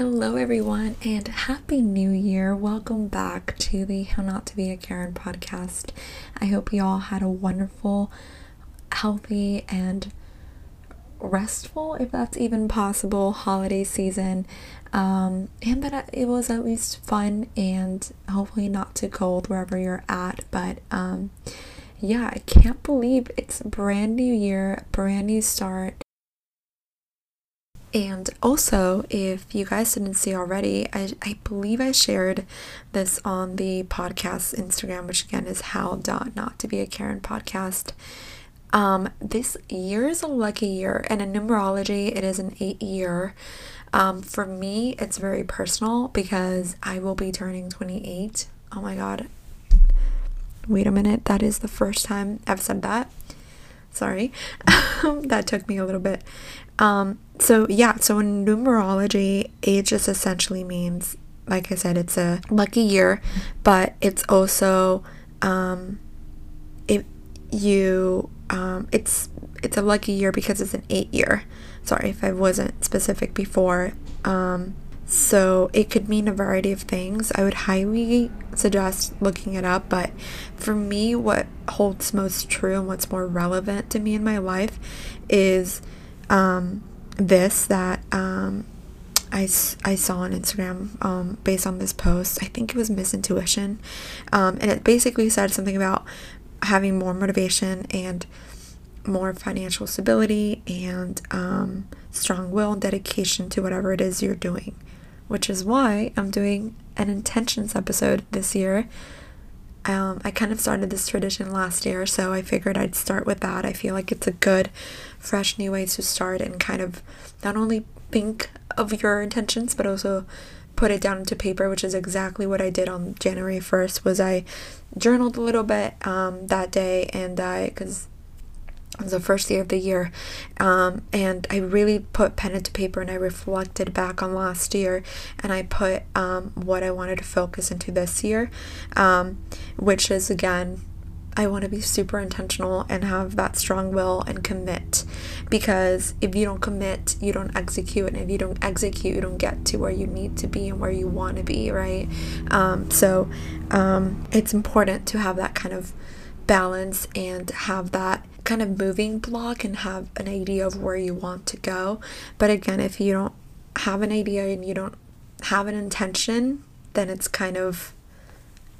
Hello, everyone, and Happy New Year. Welcome back to the How Not to Be a Karen podcast. I hope you all had a wonderful, healthy, and restful, if that's even possible, holiday season. Um, and that it was at least fun and hopefully not too cold wherever you're at. But um, yeah, I can't believe it's brand new year, brand new start. And also, if you guys didn't see already, I, I believe I shared this on the podcast Instagram, which again is how dot not to be a Karen podcast. Um, this year is a lucky year, and in numerology, it is an eight year. Um, for me, it's very personal because I will be turning 28. Oh my god. Wait a minute, that is the first time I've said that. Sorry, that took me a little bit. Um, so yeah, so in numerology, age just essentially means, like I said, it's a lucky year, but it's also um, if you um, it's it's a lucky year because it's an eight year. Sorry if I wasn't specific before. Um, so it could mean a variety of things. I would highly suggest looking it up, but for me, what holds most true and what's more relevant to me in my life is um, this that um, I, I saw on Instagram um, based on this post. I think it was misintuition. Um, and it basically said something about having more motivation and more financial stability and um, strong will and dedication to whatever it is you're doing, which is why I'm doing an intentions episode this year. Um, I kind of started this tradition last year, so I figured I'd start with that. I feel like it's a good, fresh new way to start and kind of not only think of your intentions, but also put it down into paper, which is exactly what I did on January 1st. Was I journaled a little bit um, that day, and I because the first day of the year, um, and I really put pen into paper and I reflected back on last year, and I put um, what I wanted to focus into this year, um, which is again I want to be super intentional and have that strong will and commit. Because if you don't commit, you don't execute. And if you don't execute, you don't get to where you need to be and where you want to be, right? Um, so um, it's important to have that kind of balance and have that kind of moving block and have an idea of where you want to go. But again, if you don't have an idea and you don't have an intention, then it's kind of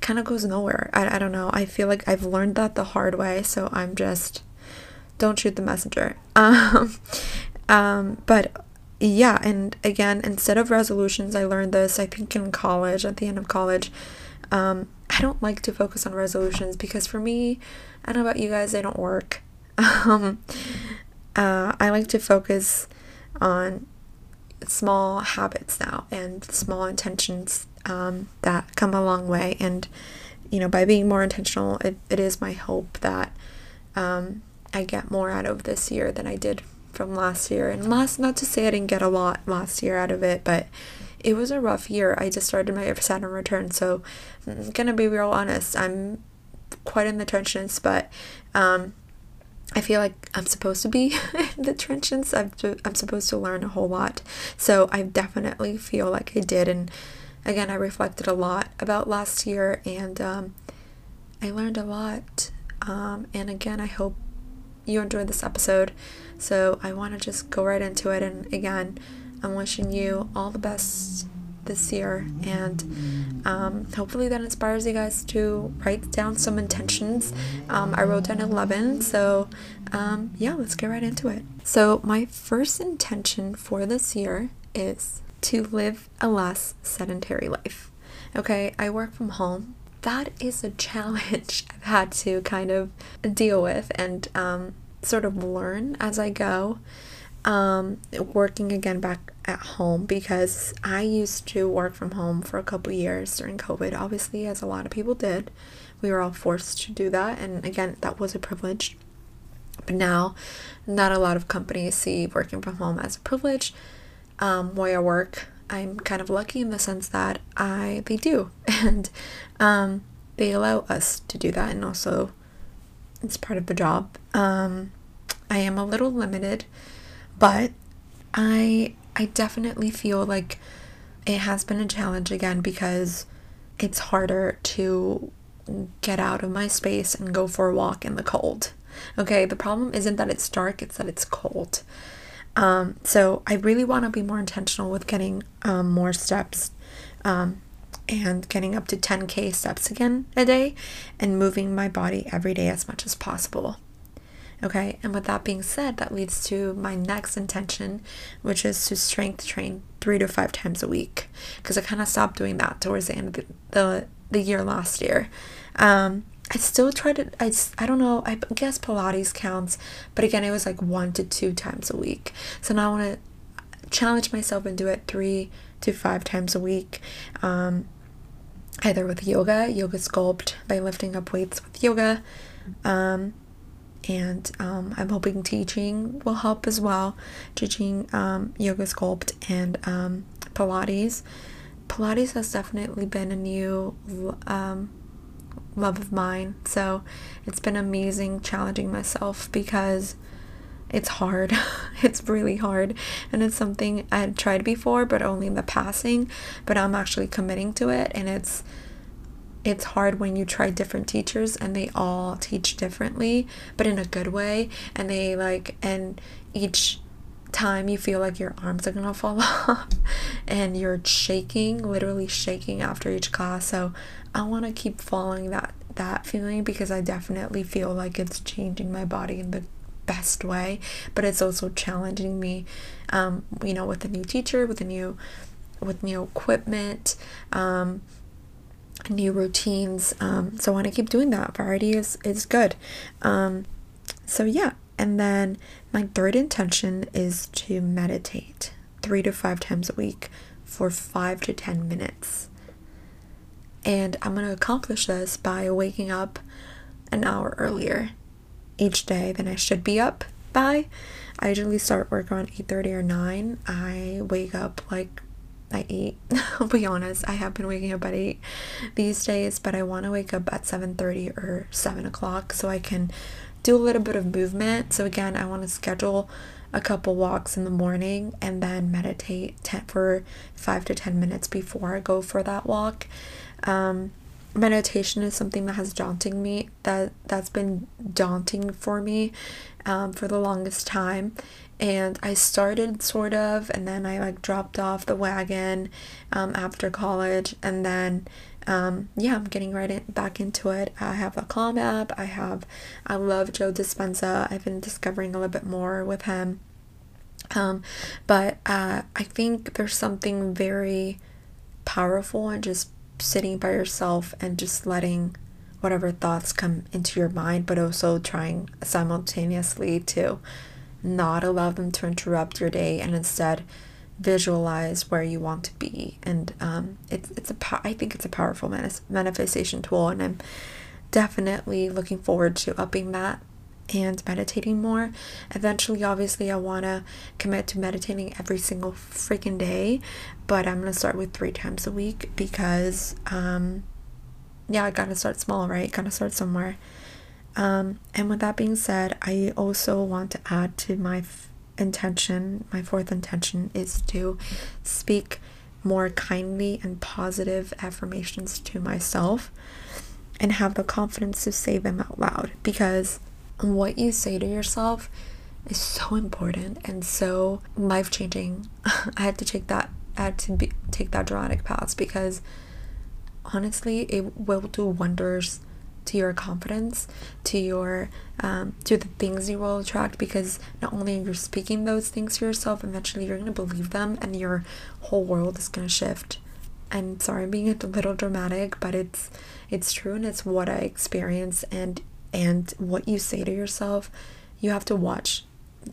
kind of goes nowhere. I, I don't know. I feel like I've learned that the hard way, so I'm just don't shoot the messenger. Um, um, but yeah, and again, instead of resolutions, I learned this, I think in college, at the end of college. Um, I don't like to focus on resolutions because for me, I don't know about you guys, they don't work. Um, uh, I like to focus on small habits now and small intentions um, that come a long way. And, you know, by being more intentional, it, it is my hope that um, I get more out of this year than I did from last year. And last, not to say I didn't get a lot last year out of it, but it was a rough year. I just started my Saturn return, so I'm gonna be real honest. I'm quite in the trenches, but um, I feel like I'm supposed to be in the trenches. I'm, I'm supposed to learn a whole lot. So I definitely feel like I did. And again, I reflected a lot about last year and um, I learned a lot. Um, and again, I hope you enjoyed this episode. So I want to just go right into it. And again, I'm wishing you all the best this year and um, hopefully that inspires you guys to write down some intentions um, i wrote down 11 so um, yeah let's get right into it so my first intention for this year is to live a less sedentary life. Okay, I work from home. That is a challenge I've had to kind of deal with and um, sort of learn as I go. Um, working again back at home because I used to work from home for a couple years during COVID, obviously, as a lot of people did. We were all forced to do that, and again, that was a privilege. But now, not a lot of companies see working from home as a privilege um, where I work, I'm kind of lucky in the sense that I they do, and um, they allow us to do that, and also it's part of the job. Um, I am a little limited, but I I definitely feel like it has been a challenge again because it's harder to get out of my space and go for a walk in the cold. Okay, the problem isn't that it's dark, it's that it's cold. Um, so I really want to be more intentional with getting um, more steps um, and getting up to 10k steps again a day and moving my body every day as much as possible. Okay, and with that being said, that leads to my next intention, which is to strength train three to five times a week. Because I kind of stopped doing that towards the end of the, the, the year last year. Um, I still try to, I, I don't know, I guess Pilates counts, but again, it was like one to two times a week. So now I want to challenge myself and do it three to five times a week. Um, either with yoga, yoga sculpt by lifting up weights with yoga. Um, and um, I'm hoping teaching will help as well. Teaching um, yoga sculpt and um, Pilates. Pilates has definitely been a new um, love of mine. So it's been amazing challenging myself because it's hard. it's really hard. And it's something I had tried before, but only in the passing. But I'm actually committing to it. And it's it's hard when you try different teachers and they all teach differently, but in a good way. And they like, and each time you feel like your arms are gonna fall off and you're shaking, literally shaking after each class. So I want to keep following that that feeling because I definitely feel like it's changing my body in the best way, but it's also challenging me, um, you know, with a new teacher, with a new, with new equipment, um, new routines. Um, so I want to keep doing that. Variety is is good. Um, so yeah, and then my third intention is to meditate three to five times a week for five to ten minutes. And I'm going to accomplish this by waking up an hour earlier each day than I should be up by. I usually start work around 8:30 or 9. I wake up like at 8. I'll be honest, I have been waking up at 8 these days, but I want to wake up at 7:30 or 7 o'clock so I can do a little bit of movement. So again, I want to schedule a couple walks in the morning and then meditate ten, for 5 to 10 minutes before I go for that walk. Um, meditation is something that has daunting me that that's been daunting for me um, for the longest time. And i started sort of and then i like dropped off the wagon um, after college. And then um, yeah i'm getting right in, back into it. I have a calm app. I have i love joe dispenza. I've been discovering a little bit more with him. Um, but uh, i think there's something very powerful and just sitting by yourself and just letting whatever thoughts come into your mind, but also trying simultaneously to not allow them to interrupt your day and instead visualize where you want to be. And um, it's it's a I think it's a powerful manifestation tool, and I'm definitely looking forward to upping that and meditating more. Eventually, obviously, I want to commit to meditating every single freaking day, but I'm going to start with three times a week because, um, yeah, I got to start small, right? Got to start somewhere. Um, and with that being said, I also want to add to my f- intention, my fourth intention is to speak more kindly and positive affirmations to myself and have the confidence to say them out loud because what you say to yourself is so important and so life changing. I had to take that I had to be, take that dramatic pause because honestly, it will do wonders to your confidence, to your um, to the things you will attract. Because not only are you're speaking those things to yourself, eventually you're gonna believe them, and your whole world is gonna shift. And sorry, I'm being a little dramatic, but it's it's true, and it's what I experience, and and what you say to yourself, you have to watch.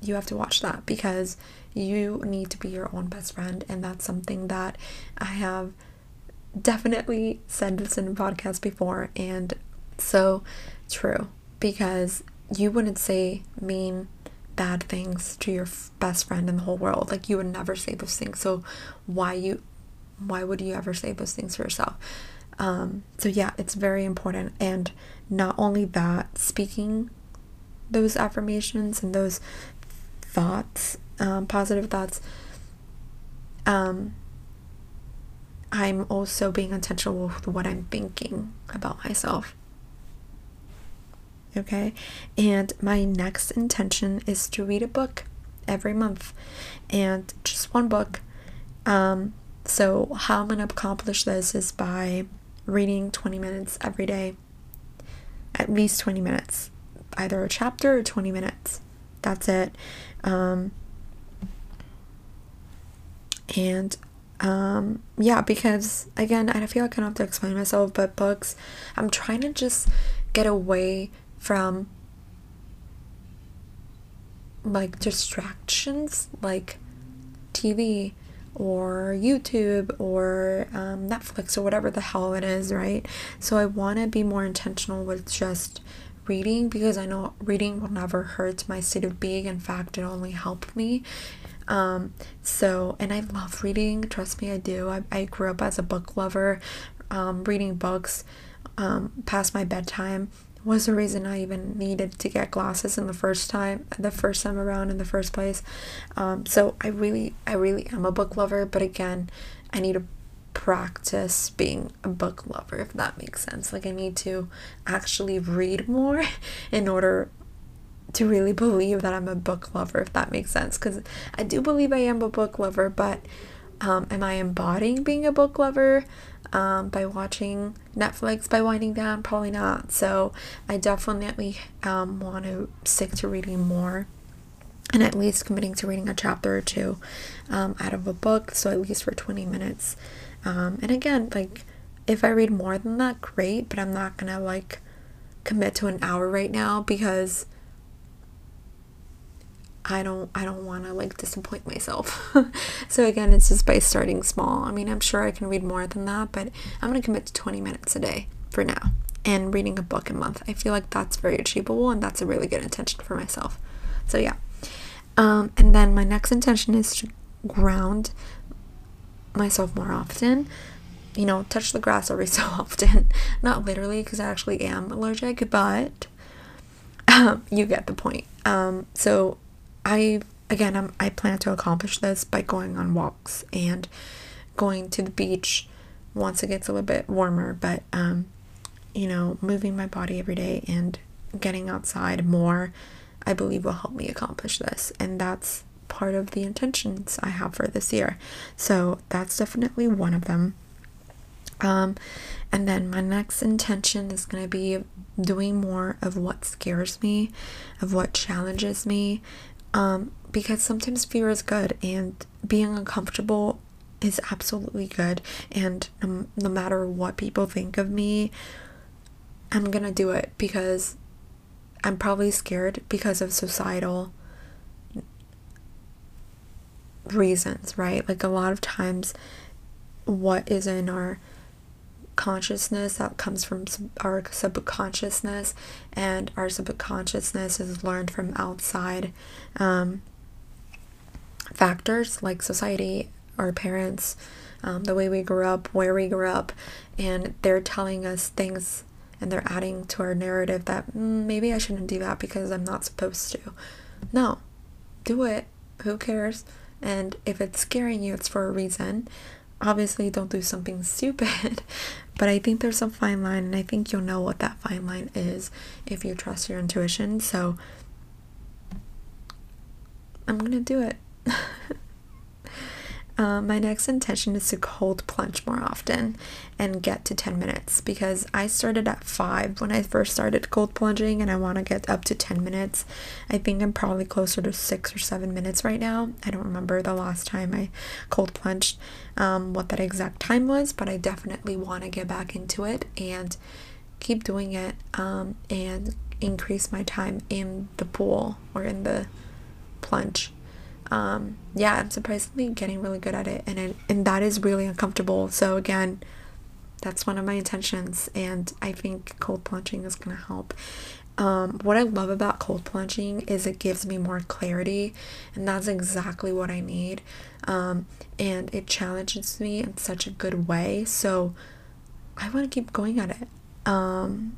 You have to watch that because you need to be your own best friend, and that's something that I have definitely said this in a podcast before, and so true because you wouldn't say mean bad things to your f- best friend in the whole world. Like you would never say those things. So why you why would you ever say those things for yourself um, so yeah it's very important and not only that speaking those affirmations and those thoughts um, positive thoughts um, I'm also being intentional with what I'm thinking about myself. Okay, and my next intention is to read a book every month and just one book. Um, so, how I'm to accomplish this is by reading 20 minutes every day, at least 20 minutes, either a chapter or 20 minutes. That's it. Um, and um, yeah, because again, I feel like I don't have to explain myself, but books, I'm trying to just get away from like distractions like TV or YouTube or um, Netflix or whatever the hell it is, right? So I want to be more intentional with just reading because I know reading will never hurt my state of being. In fact, it only helped me. Um, so, and I love reading, trust me, I do. I, I grew up as a book lover, um, reading books um, past my bedtime was the reason I even needed to get glasses in the first time the first time around in the first place. Um, so I really I really am a book lover, but again, I need to practice being a book lover if that makes sense. Like I need to actually read more in order to really believe that I'm a book lover if that makes sense cuz I do believe I am a book lover, but um, am I embodying being a book lover? Um, by watching Netflix, by winding down? Probably not. So I definitely um, want to stick to reading more and at least committing to reading a chapter or two um, out of a book. So at least for 20 minutes. Um, and again, like if I read more than that, great, but I'm not gonna like commit to an hour right now because I don't I don't want to like disappoint myself. so again, it's just by starting small. I mean, I'm sure I can read more than that, but I'm going to commit to 20 minutes a day for now and reading a book a month. I feel like that's very achievable and that's a really good intention for myself. So yeah. Um, and then my next intention is to ground myself more often. You know, touch the grass every so often. Not literally because I actually am allergic, but um, you get the point. Um, so I again I'm, I plan to accomplish this by going on walks and going to the beach once it gets a little bit warmer, but um, you know, moving my body every day and getting outside more, I believe will help me accomplish this. And that's part of the intentions I have for this year. So that's definitely one of them. Um, and then my next intention is going to be doing more of what scares me, of what challenges me, um, because sometimes fear is good and being uncomfortable is absolutely good. And no, no matter what people think of me, I'm gonna do it because I'm probably scared because of societal reasons, right? Like a lot of times, what is in our consciousness that comes from our subconsciousness, and our subconsciousness is learned from outside um, factors like society, our parents, um, the way we grew up, where we grew up, and they're telling us things and they're adding to our narrative that mm, maybe I shouldn't do that because I'm not supposed to. No, do it. Who cares? And if it's scaring you, it's for a reason obviously don't do something stupid but i think there's a fine line and i think you'll know what that fine line is if you trust your intuition. So i'm gonna do it Um, my next intention is to cold plunge more often and get to 10 minutes because I started at 5 when I first started cold plunging and I want to get up to 10 minutes. I think I'm probably closer to 6 or 7 minutes right now. I don't remember the last time I cold plunged, um, what that exact time was, but I definitely want to get back into it and keep doing it um, and increase my time in the pool or in the plunge um, yeah, I'm surprisingly getting really good at it, and it, and that is really uncomfortable. So again, that's one of my intentions, and I think cold plunging is gonna help. Um, what I love about cold plunging is it gives me more clarity, and that's exactly what I need. Um, and it challenges me in such a good way. So I want to keep going at it. Um,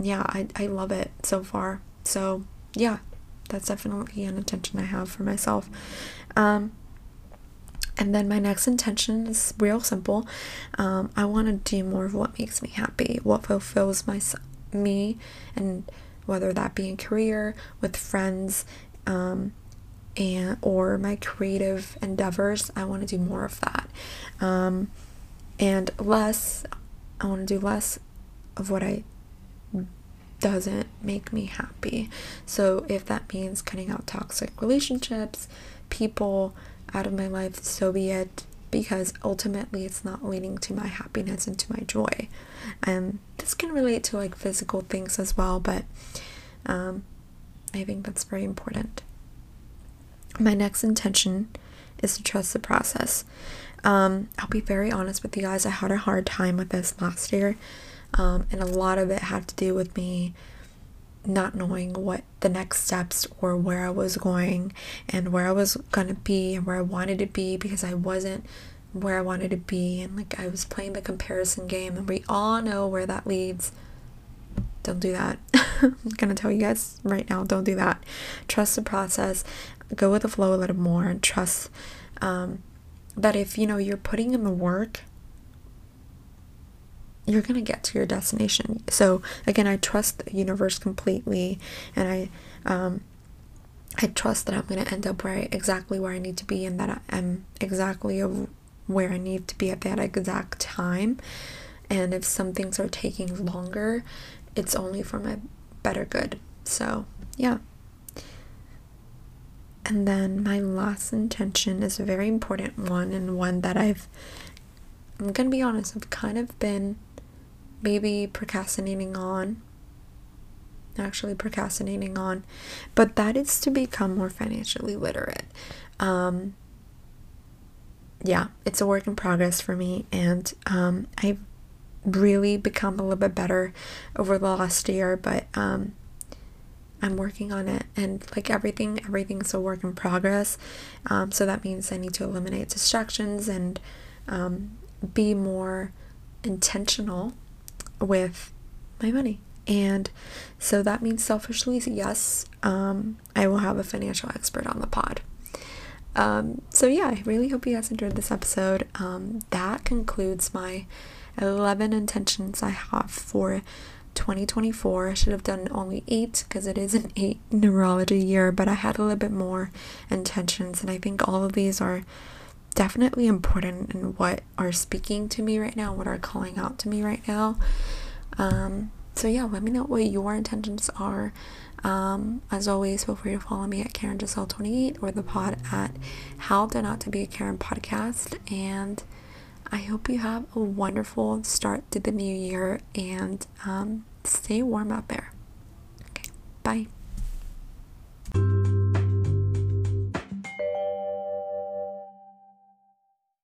yeah, I, I love it so far. So yeah, that's definitely an intention I have for myself. Um, and then my next intention is real simple. Um, I want to do more of what makes me happy, what fulfills my me, and whether that be in career, with friends, um, and or my creative endeavors. I want to do more of that, um, and less. I want to do less of what I doesn't make me happy. So if that means cutting out toxic relationships, people out of my life, so be it. Because ultimately, it's not leading to my happiness and to my joy. And this can relate to like physical things as well, but um, I think that's very important. My next intention is to trust the process. Um, I'll be very honest with you guys, I had a hard time with this last year, um, and a lot of it had to do with me not knowing what the next steps or where I was going and where I was gonna be and where I wanted to be because I wasn't where I wanted to be and like I was playing the comparison game and we all know where that leads. Don't do that. I'm gonna tell you guys right now, don't do that. Trust the process, go with the flow a little more and trust um, that if you know you're putting in the work you're going to get to your destination. So again, I trust the universe completely and I um I trust that I'm going to end up where exactly where I need to be and that I am exactly of where I need to be at that exact time. And if some things are taking longer, it's only for my better good. So, yeah. And then my last intention is a very important one and one that I've I'm going to be honest, I've kind of been maybe procrastinating on. Actually procrastinating on. But that is to become more financially literate. Um yeah it's a work in progress for me and um i've really become a little bit better over the last year but um i'm working on it and like everything everything's a work in progress. Um so that means i need to eliminate distractions and um be more intentional with my money. And so that means selfishly, yes, um, I will have a financial expert on the pod. Um, so yeah, I really hope you guys enjoyed this episode. Um, that concludes my 11 intentions I have for 2024. I should have done only eight because it is an eight numerology year, but I had a little bit more intentions, and I think all of these are definitely important in what are speaking to me right now, what are calling out to me right now. Um, so yeah, let me know what your intentions are. Um, as always, feel free to follow me at Karen Giselle 28 or the pod at How to Not to Be a Karen podcast. And I hope you have a wonderful start to the new year and um, stay warm out there. Okay, bye.